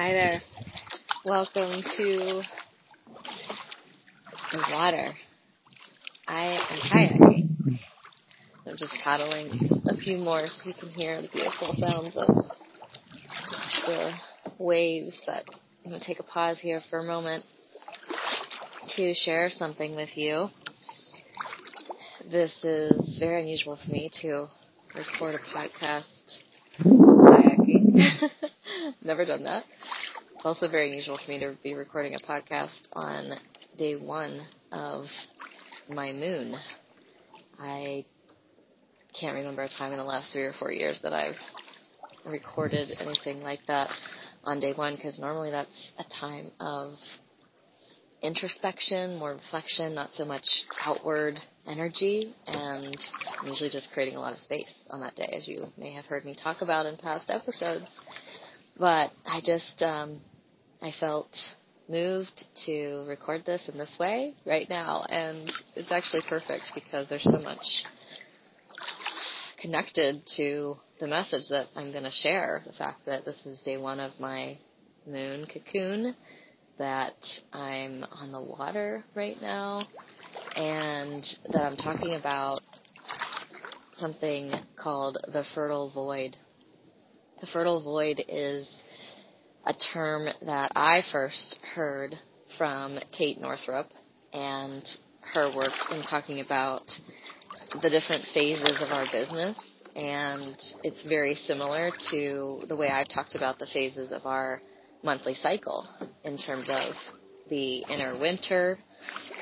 Hi there. Welcome to the water. I am kayaking. I'm just paddling a few more so you can hear the beautiful sounds of the waves, but I'm going to take a pause here for a moment to share something with you. This is very unusual for me to record a podcast kayaking. Never done that. It's also very unusual for me to be recording a podcast on day one of my moon. I can't remember a time in the last three or four years that I've recorded anything like that on day one because normally that's a time of introspection, more reflection, not so much outward energy, and I'm usually just creating a lot of space on that day, as you may have heard me talk about in past episodes. But I just, um, I felt moved to record this in this way right now, and it's actually perfect because there's so much connected to the message that I'm going to share. The fact that this is day one of my moon cocoon, that I'm on the water right now, and that I'm talking about something called the fertile void. The fertile void is a term that I first heard from Kate Northrup and her work in talking about the different phases of our business. And it's very similar to the way I've talked about the phases of our monthly cycle in terms of the inner winter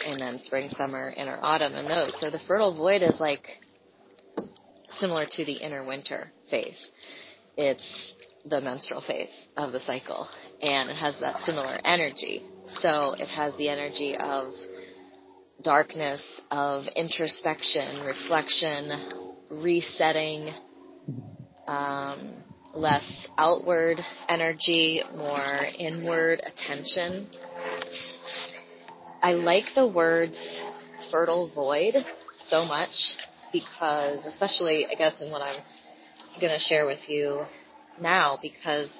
and then spring, summer, inner autumn, and those. So the fertile void is like similar to the inner winter phase. It's the menstrual phase of the cycle, and it has that similar energy. So it has the energy of darkness, of introspection, reflection, resetting, um, less outward energy, more inward attention. I like the words fertile void so much because, especially, I guess, in what I'm going to share with you now because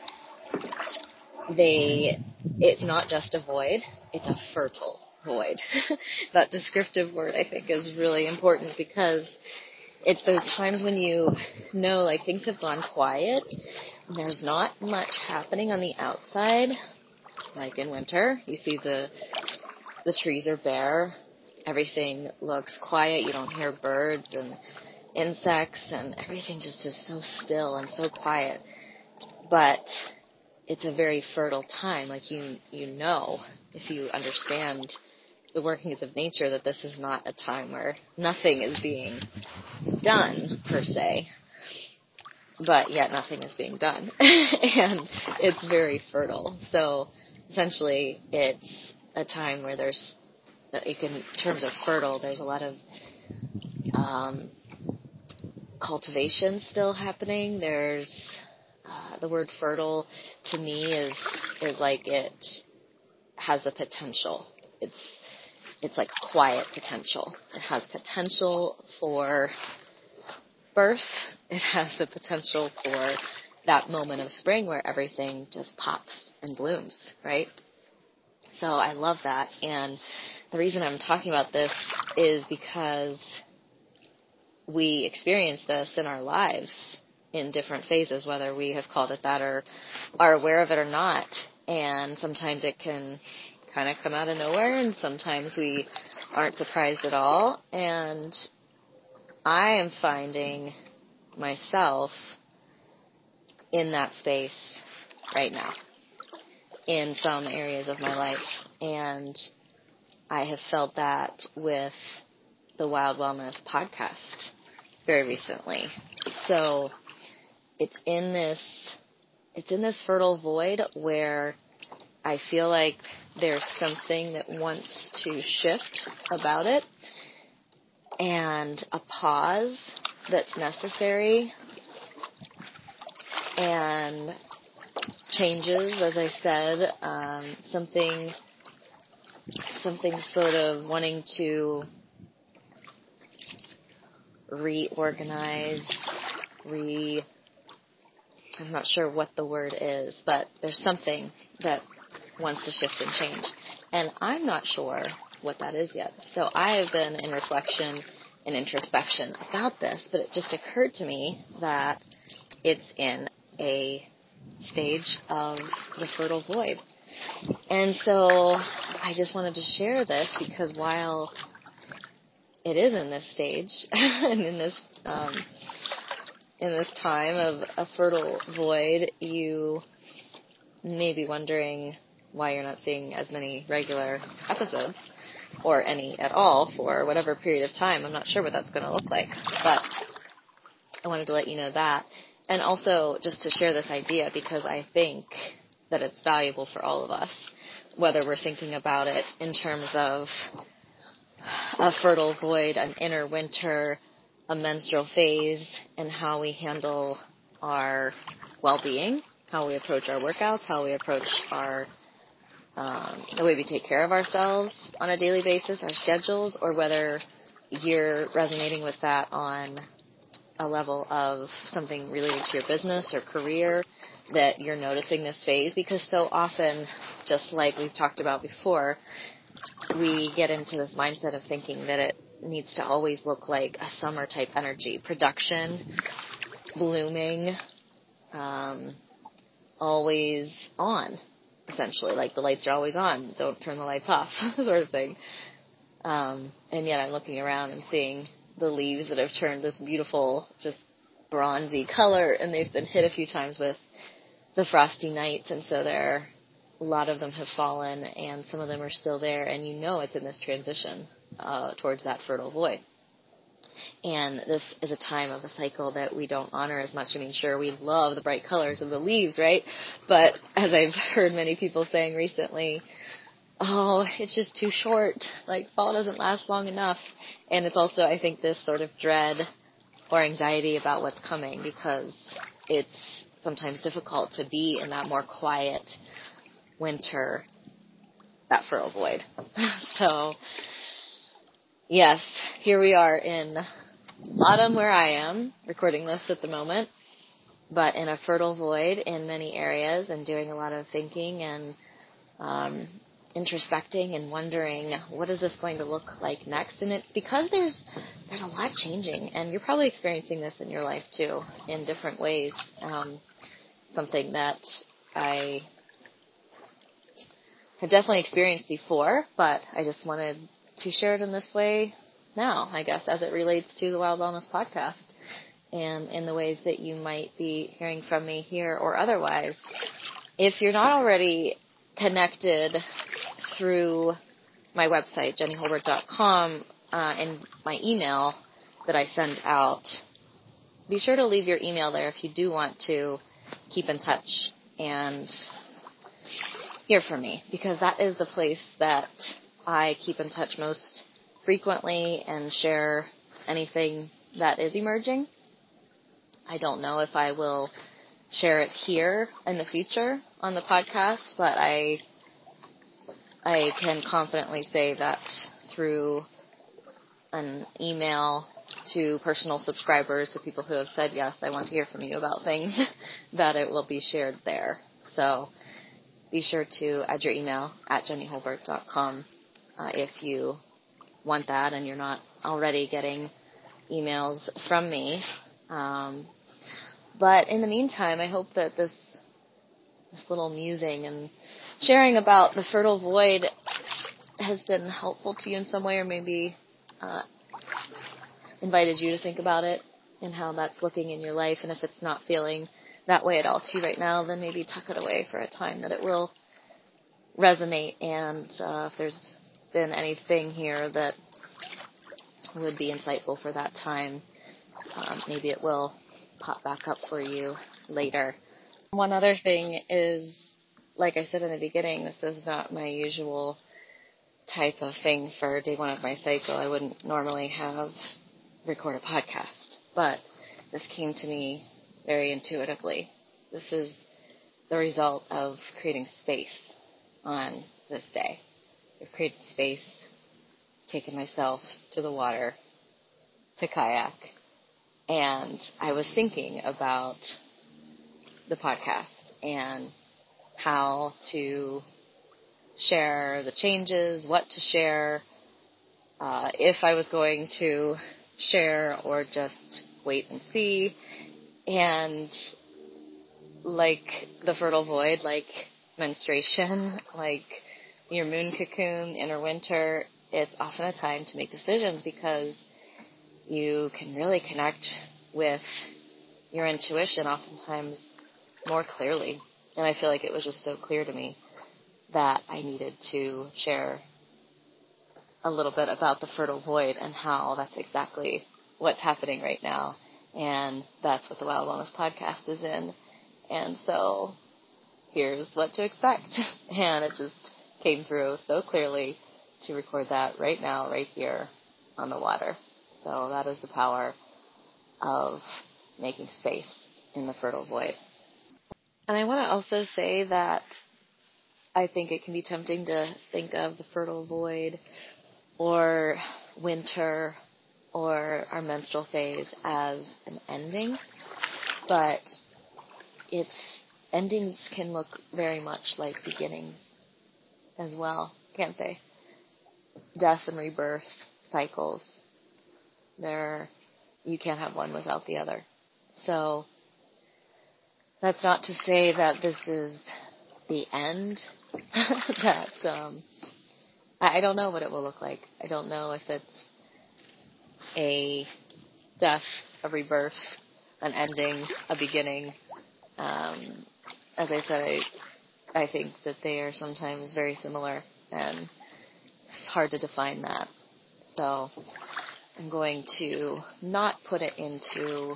they it's not just a void, it's a fertile void. that descriptive word I think is really important because it's those times when you know like things have gone quiet and there's not much happening on the outside like in winter you see the the trees are bare everything looks quiet you don't hear birds and insects and everything just is so still and so quiet but it's a very fertile time. Like you, you know, if you understand the workings of nature, that this is not a time where nothing is being done per se, but yet nothing is being done, and it's very fertile. So essentially, it's a time where there's, in terms of fertile, there's a lot of um, cultivation still happening. There's uh, the word fertile to me is is like it has the potential. It's it's like quiet potential. It has potential for birth. It has the potential for that moment of spring where everything just pops and blooms, right? So I love that. And the reason I'm talking about this is because we experience this in our lives in different phases, whether we have called it that or are aware of it or not. And sometimes it can kind of come out of nowhere, and sometimes we aren't surprised at all. And I am finding myself in that space right now in some areas of my life. And I have felt that with the Wild Wellness podcast very recently. So it's in this it's in this fertile void where I feel like there's something that wants to shift about it and a pause that's necessary and changes as I said um, something something sort of wanting to reorganize re I'm not sure what the word is, but there's something that wants to shift and change. And I'm not sure what that is yet. So I have been in reflection and introspection about this, but it just occurred to me that it's in a stage of the fertile void. And so I just wanted to share this because while it is in this stage and in this um, in this time of a fertile void, you may be wondering why you're not seeing as many regular episodes or any at all for whatever period of time. I'm not sure what that's going to look like, but I wanted to let you know that. And also just to share this idea because I think that it's valuable for all of us, whether we're thinking about it in terms of a fertile void, an inner winter, a menstrual phase, and how we handle our well-being, how we approach our workouts, how we approach our um, the way we take care of ourselves on a daily basis, our schedules, or whether you're resonating with that on a level of something related to your business or career that you're noticing this phase. Because so often, just like we've talked about before, we get into this mindset of thinking that it needs to always look like a summer type energy production, blooming, um, always on, essentially. Like the lights are always on, don't turn the lights off, sort of thing. Um, and yet I'm looking around and seeing the leaves that have turned this beautiful, just bronzy color, and they've been hit a few times with the frosty nights, and so there, a lot of them have fallen, and some of them are still there, and you know it's in this transition uh, towards that fertile void. And this is a time of the cycle that we don't honor as much. I mean, sure, we love the bright colors of the leaves, right? But as I've heard many people saying recently, oh, it's just too short. Like fall doesn't last long enough. And it's also, I think, this sort of dread or anxiety about what's coming because it's sometimes difficult to be in that more quiet winter, that fertile void. so, yes, here we are in autumn where I am, recording this at the moment, but in a fertile void in many areas and doing a lot of thinking and um, introspecting and wondering what is this going to look like next and it's because there's there's a lot changing and you're probably experiencing this in your life too in different ways um, something that i have definitely experienced before but i just wanted to share it in this way now i guess as it relates to the wild wellness podcast and in the ways that you might be hearing from me here or otherwise if you're not already connected through my website, jennyholbert.com, uh, and my email that I send out. Be sure to leave your email there if you do want to keep in touch and hear from me because that is the place that I keep in touch most frequently and share anything that is emerging. I don't know if I will share it here in the future on the podcast, but I I can confidently say that through an email to personal subscribers, to people who have said, yes, I want to hear from you about things, that it will be shared there. So be sure to add your email at jennyholbert.com uh, if you want that and you're not already getting emails from me. Um, but in the meantime, I hope that this this little musing and sharing about the fertile void has been helpful to you in some way, or maybe uh, invited you to think about it and how that's looking in your life. And if it's not feeling that way at all to you right now, then maybe tuck it away for a time that it will resonate. And uh, if there's been anything here that would be insightful for that time, um, maybe it will pop back up for you later. One other thing is like I said in the beginning, this is not my usual type of thing for day one of my cycle. I wouldn't normally have record a podcast, but this came to me very intuitively. This is the result of creating space on this day. I've created space, taken myself to the water to kayak, and I was thinking about the podcast and how to share the changes, what to share, uh, if I was going to share or just wait and see. And like the fertile void, like menstruation, like your moon cocoon, inner winter, it's often a time to make decisions because you can really connect with your intuition oftentimes more clearly. And I feel like it was just so clear to me that I needed to share a little bit about the fertile void and how that's exactly what's happening right now. And that's what the Wild Wellness podcast is in. And so here's what to expect. And it just came through so clearly to record that right now, right here on the water. So that is the power of making space in the fertile void. And I want to also say that I think it can be tempting to think of the fertile void or winter or our menstrual phase as an ending, but its endings can look very much like beginnings as well, can't they? Death and rebirth cycles. There, you can't have one without the other. So, that's not to say that this is the end. that um, I don't know what it will look like. I don't know if it's a death, a rebirth, an ending, a beginning. Um, as I said, I, I think that they are sometimes very similar, and it's hard to define that. So I'm going to not put it into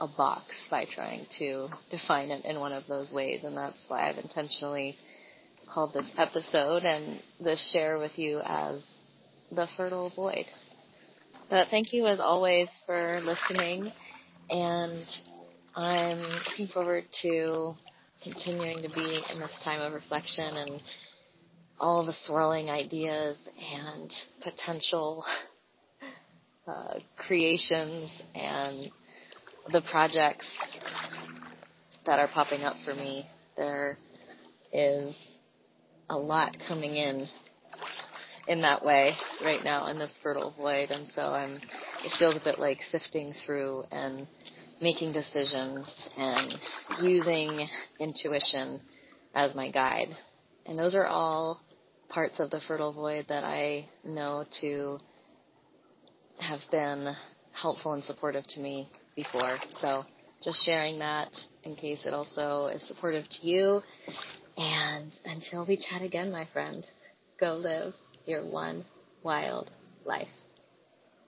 a box by trying to define it in one of those ways, and that's why I've intentionally called this episode and this share with you as the fertile void. But thank you as always for listening, and I'm looking forward to continuing to be in this time of reflection and all the swirling ideas and potential uh, creations and the projects that are popping up for me. There is a lot coming in in that way right now in this fertile void and so I'm it feels a bit like sifting through and making decisions and using intuition as my guide. And those are all parts of the fertile void that I know to have been helpful and supportive to me before. So just sharing that in case it also is supportive to you and until we chat again, my friend, go live your one wild life.